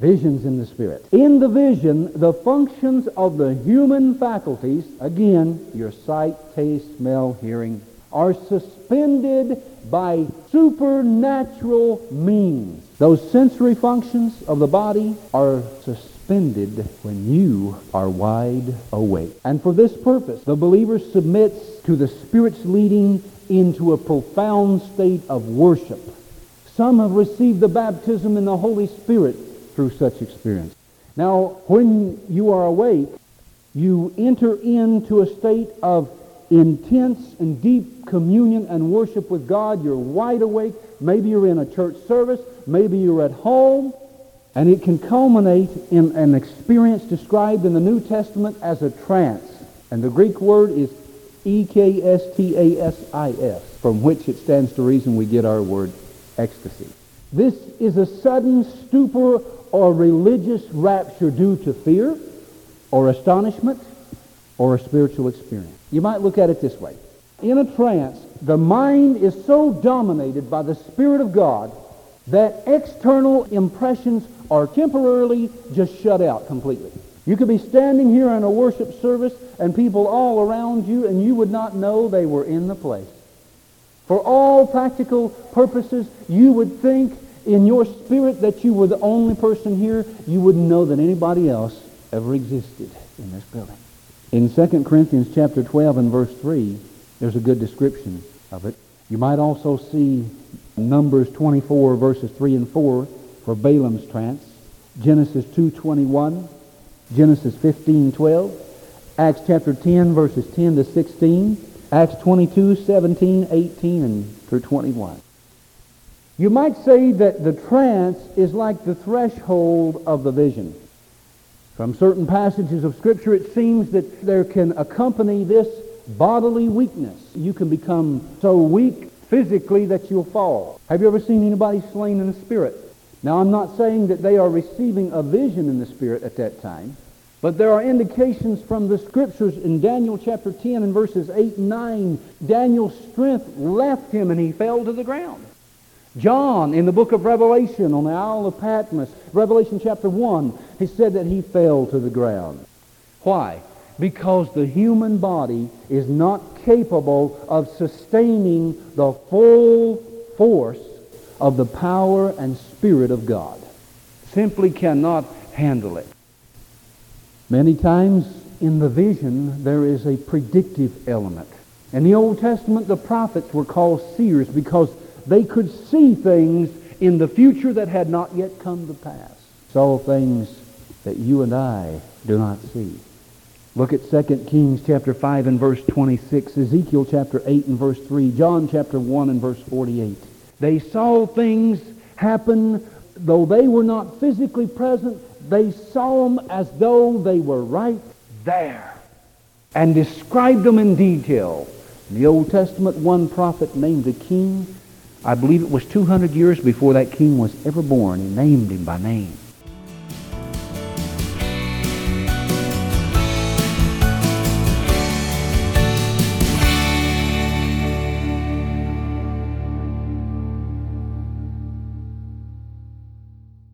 Visions in the Spirit. In the vision, the functions of the human faculties, again, your sight, taste, smell, hearing, are suspended by supernatural means. Those sensory functions of the body are suspended when you are wide awake. And for this purpose, the believer submits to the Spirit's leading into a profound state of worship. Some have received the baptism in the Holy Spirit through such experience. Now, when you are awake, you enter into a state of intense and deep communion and worship with God. You're wide awake. Maybe you're in a church service. Maybe you're at home. And it can culminate in an experience described in the New Testament as a trance. And the Greek word is E-K-S-T-A-S-I-S, from which it stands to reason we get our word ecstasy. This is a sudden stupor or religious rapture due to fear or astonishment or a spiritual experience. You might look at it this way. In a trance, the mind is so dominated by the Spirit of God that external impressions are temporarily just shut out completely. You could be standing here in a worship service and people all around you and you would not know they were in the place. For all practical purposes, you would think in your spirit that you were the only person here. You wouldn't know that anybody else ever existed in this building. In 2 Corinthians chapter 12 and verse 3, there's a good description of it. You might also see Numbers 24 verses 3 and 4 for Balaam's trance, Genesis 2.21, Genesis 15.12, Acts chapter 10 verses 10 to 16, Acts 22, 17, 18, and through 21. You might say that the trance is like the threshold of the vision. From certain passages of Scripture, it seems that there can accompany this bodily weakness. You can become so weak physically that you'll fall. Have you ever seen anybody slain in the Spirit? Now, I'm not saying that they are receiving a vision in the Spirit at that time, but there are indications from the Scriptures in Daniel chapter 10 and verses 8 and 9. Daniel's strength left him and he fell to the ground. John, in the book of Revelation on the Isle of Patmos, Revelation chapter 1, he said that he fell to the ground. Why? Because the human body is not capable of sustaining the full force of the power and spirit of God. Simply cannot handle it. Many times in the vision there is a predictive element. In the Old Testament, the prophets were called seers because they could see things in the future that had not yet come to pass. Saw things that you and I do not see. Look at 2 Kings chapter 5 and verse 26, Ezekiel chapter 8 and verse 3, John chapter 1 and verse 48. They saw things happen, though they were not physically present, they saw them as though they were right there and described them in detail. In the Old Testament, one prophet named a king. I believe it was 200 years before that king was ever born. He named him by name.